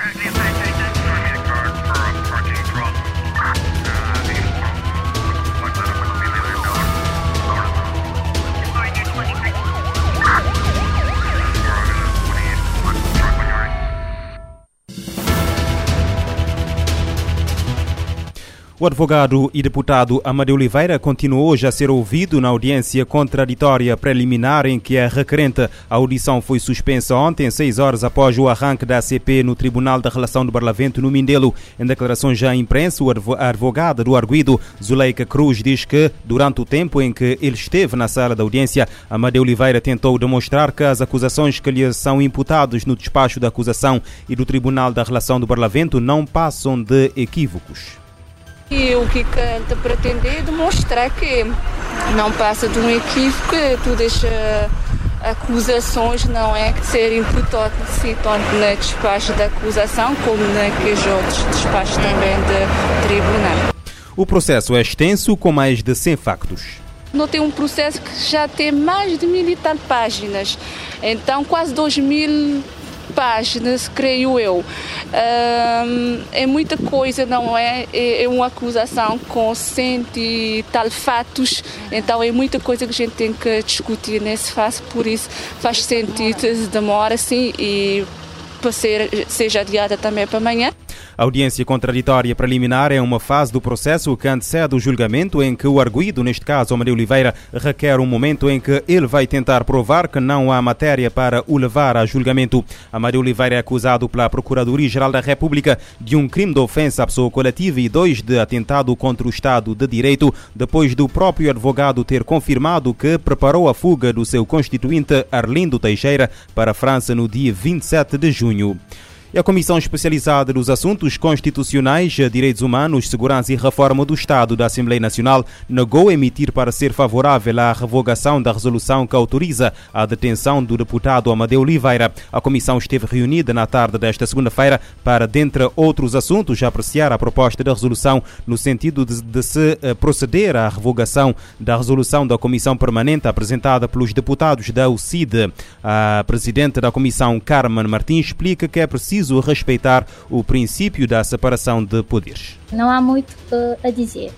Right O advogado e deputado Amadeu Oliveira continuou hoje a ser ouvido na audiência contraditória preliminar em que a requerente. A audição foi suspensa ontem, seis horas após o arranque da ACP no Tribunal da Relação do Barlavento, no Mindelo. Em declarações à imprensa, a advogada do arguido, Zuleika Cruz, diz que, durante o tempo em que ele esteve na sala da audiência, Amadeu Oliveira tentou demonstrar que as acusações que lhe são imputadas no despacho da acusação e do Tribunal da Relação do Barlavento não passam de equívocos. E o que canta pretender demonstrar que não passa de um equívoco, todas as acusações não é que ser imputado tanto na despacho da acusação como naqueles outros despachos também de tribunal. O processo é extenso com mais de 100 factos. Não tem um processo que já tem mais de mil e tal páginas, então quase dois mil páginas, creio eu. Um, é muita coisa, não é? é? É uma acusação com cento e tal fatos, então é muita coisa que a gente tem que discutir nesse fase, por isso faz sentido, demora sim e para ser, seja adiada também para amanhã. A audiência contraditória preliminar é uma fase do processo que antecede o julgamento em que o arguído, neste caso Maria Oliveira, requer um momento em que ele vai tentar provar que não há matéria para o levar a julgamento. A Maria Oliveira é acusado pela Procuradoria-Geral da República de um crime de ofensa à pessoa coletiva e dois de atentado contra o Estado de Direito, depois do próprio advogado ter confirmado que preparou a fuga do seu constituinte Arlindo Teixeira para a França no dia 27 de junho. E a Comissão Especializada dos Assuntos Constitucionais, Direitos Humanos, Segurança e Reforma do Estado da Assembleia Nacional negou emitir parecer favorável à revogação da resolução que autoriza a detenção do deputado Amadeu Oliveira. A comissão esteve reunida na tarde desta segunda-feira para, dentre outros assuntos, apreciar a proposta de resolução no sentido de, de se eh, proceder à revogação da resolução da Comissão Permanente apresentada pelos deputados da UCID. A presidente da comissão, Carmen Martins, explica que é preciso preciso respeitar o princípio da separação de poderes. Não há muito a dizer.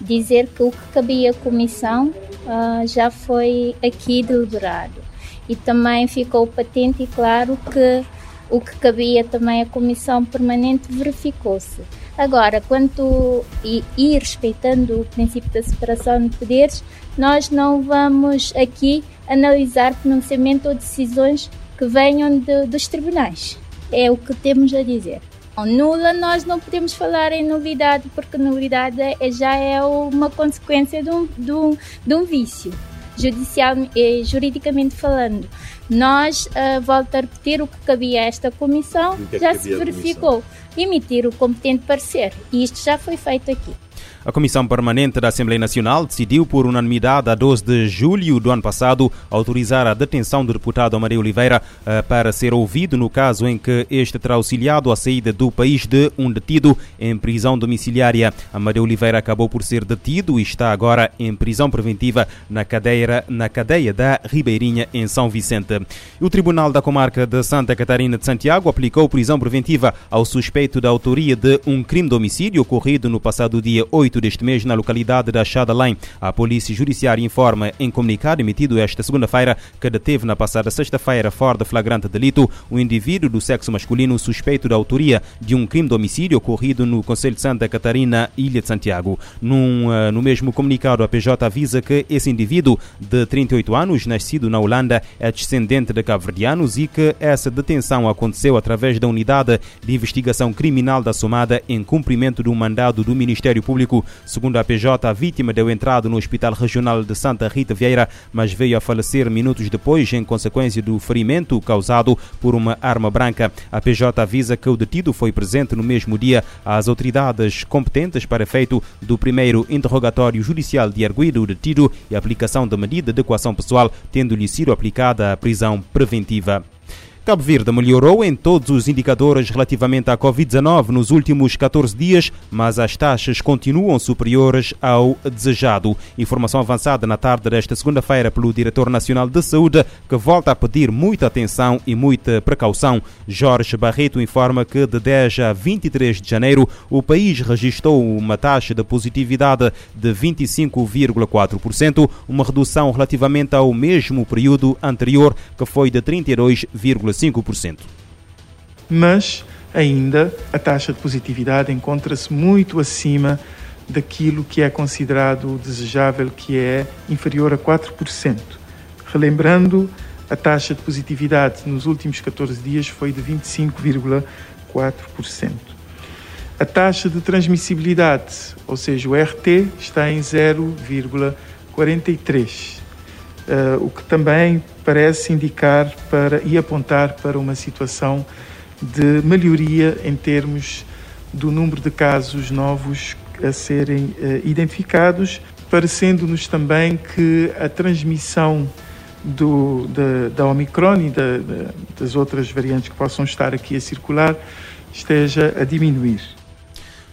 Dizer que o que cabia à Comissão uh, já foi aqui deliberado. E também ficou patente e claro que o que cabia também à Comissão Permanente verificou-se. Agora, quanto e, e, respeitando o princípio da separação de poderes, nós não vamos aqui analisar pronunciamento ou decisões que venham de, dos tribunais. É o que temos a dizer. Nula, nós não podemos falar em novidade, porque novidade é, já é uma consequência de um, de um, de um vício, judicial e juridicamente falando. Nós, uh, volto a repetir, o que cabia a esta comissão é já se verificou. Emitir o competente parecer. E isto já foi feito aqui. A Comissão Permanente da Assembleia Nacional decidiu por unanimidade a 12 de julho do ano passado autorizar a detenção do deputado Amadeu Oliveira eh, para ser ouvido no caso em que este terá auxiliado a saída do país de um detido em prisão domiciliária. Amadeu Oliveira acabou por ser detido e está agora em prisão preventiva na cadeia, na cadeia da Ribeirinha, em São Vicente. O Tribunal da Comarca de Santa Catarina de Santiago aplicou prisão preventiva ao suspeito da autoria de um crime de homicídio ocorrido no passado dia 8 8 deste mês na localidade da Chadalém. A Polícia Judiciária informa em comunicado emitido esta segunda-feira que deteve na passada sexta-feira, fora de flagrante delito, um indivíduo do sexo masculino suspeito da autoria de um crime de homicídio ocorrido no Conselho de Santa Catarina, Ilha de Santiago. Num, uh, no mesmo comunicado, a PJ avisa que esse indivíduo de 38 anos, nascido na Holanda, é descendente de cabo-verdianos e que essa detenção aconteceu através da unidade de investigação criminal da Somada em cumprimento de um mandado do Ministério Público Segundo a PJ, a vítima deu entrada no Hospital Regional de Santa Rita Vieira, mas veio a falecer minutos depois em consequência do ferimento causado por uma arma branca. A PJ avisa que o detido foi presente no mesmo dia às autoridades competentes para efeito do primeiro interrogatório judicial de arguido detido e aplicação da medida de coação pessoal, tendo-lhe sido aplicada a prisão preventiva. Cabo Verde melhorou em todos os indicadores relativamente à Covid-19 nos últimos 14 dias, mas as taxas continuam superiores ao desejado. Informação avançada na tarde desta segunda-feira pelo Diretor Nacional de Saúde, que volta a pedir muita atenção e muita precaução. Jorge Barreto informa que de 10 a 23 de janeiro o país registrou uma taxa de positividade de 25,4%, uma redução relativamente ao mesmo período anterior, que foi de 32,5%. 5%. Mas ainda a taxa de positividade encontra-se muito acima daquilo que é considerado desejável, que é inferior a 4%. Relembrando, a taxa de positividade nos últimos 14 dias foi de 25,4%. A taxa de transmissibilidade, ou seja, o RT, está em 0,43 uh, o que também parece indicar para, e apontar para uma situação de melhoria em termos do número de casos novos a serem uh, identificados, parecendo-nos também que a transmissão do, da, da Omicron e da, da, das outras variantes que possam estar aqui a circular esteja a diminuir.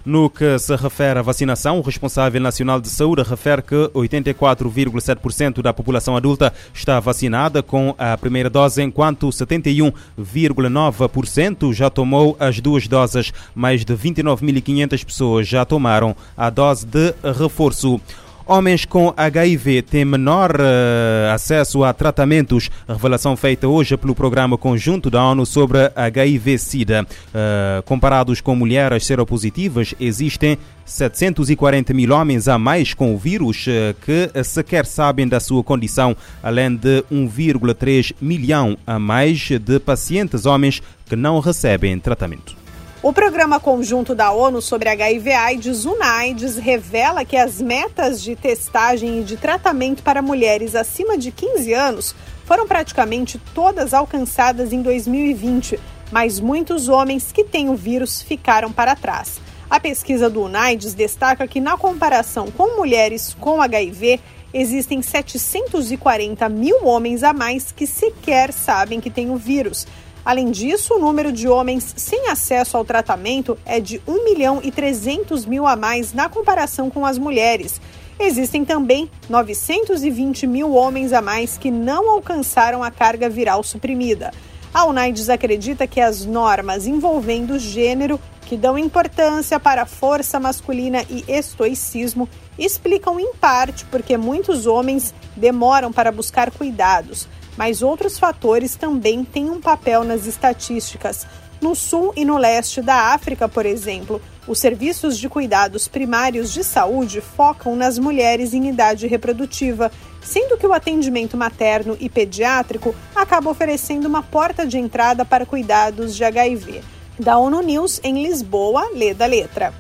No que se refere à vacinação, o responsável nacional de saúde refere que 84,7% da população adulta está vacinada com a primeira dose, enquanto 71,9% já tomou as duas doses. Mais de 29.500 pessoas já tomaram a dose de reforço. Homens com HIV têm menor uh, acesso a tratamentos. Revelação feita hoje pelo Programa Conjunto da ONU sobre HIV-Sida. Uh, comparados com mulheres seropositivas, existem 740 mil homens a mais com o vírus uh, que sequer sabem da sua condição, além de 1,3 milhão a mais de pacientes homens que não recebem tratamento. O Programa Conjunto da ONU sobre HIV/AIDS, UNAIDS, revela que as metas de testagem e de tratamento para mulheres acima de 15 anos foram praticamente todas alcançadas em 2020, mas muitos homens que têm o vírus ficaram para trás. A pesquisa do UNAIDS destaca que, na comparação com mulheres com HIV, existem 740 mil homens a mais que sequer sabem que têm o vírus. Além disso, o número de homens sem acesso ao tratamento é de 1 milhão e 300 mil a mais na comparação com as mulheres. Existem também 920 mil homens a mais que não alcançaram a carga viral suprimida. A UNAIDS acredita que as normas envolvendo gênero, que dão importância para a força masculina e estoicismo, explicam em parte porque muitos homens demoram para buscar cuidados mas outros fatores também têm um papel nas estatísticas. No sul e no leste da África, por exemplo, os serviços de cuidados primários de saúde focam nas mulheres em idade reprodutiva, sendo que o atendimento materno e pediátrico acaba oferecendo uma porta de entrada para cuidados de HIV. Da ONU News em Lisboa, lê da letra.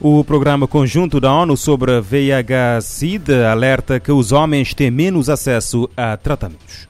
O Programa Conjunto da ONU sobre VIH-Sida alerta que os homens têm menos acesso a tratamentos.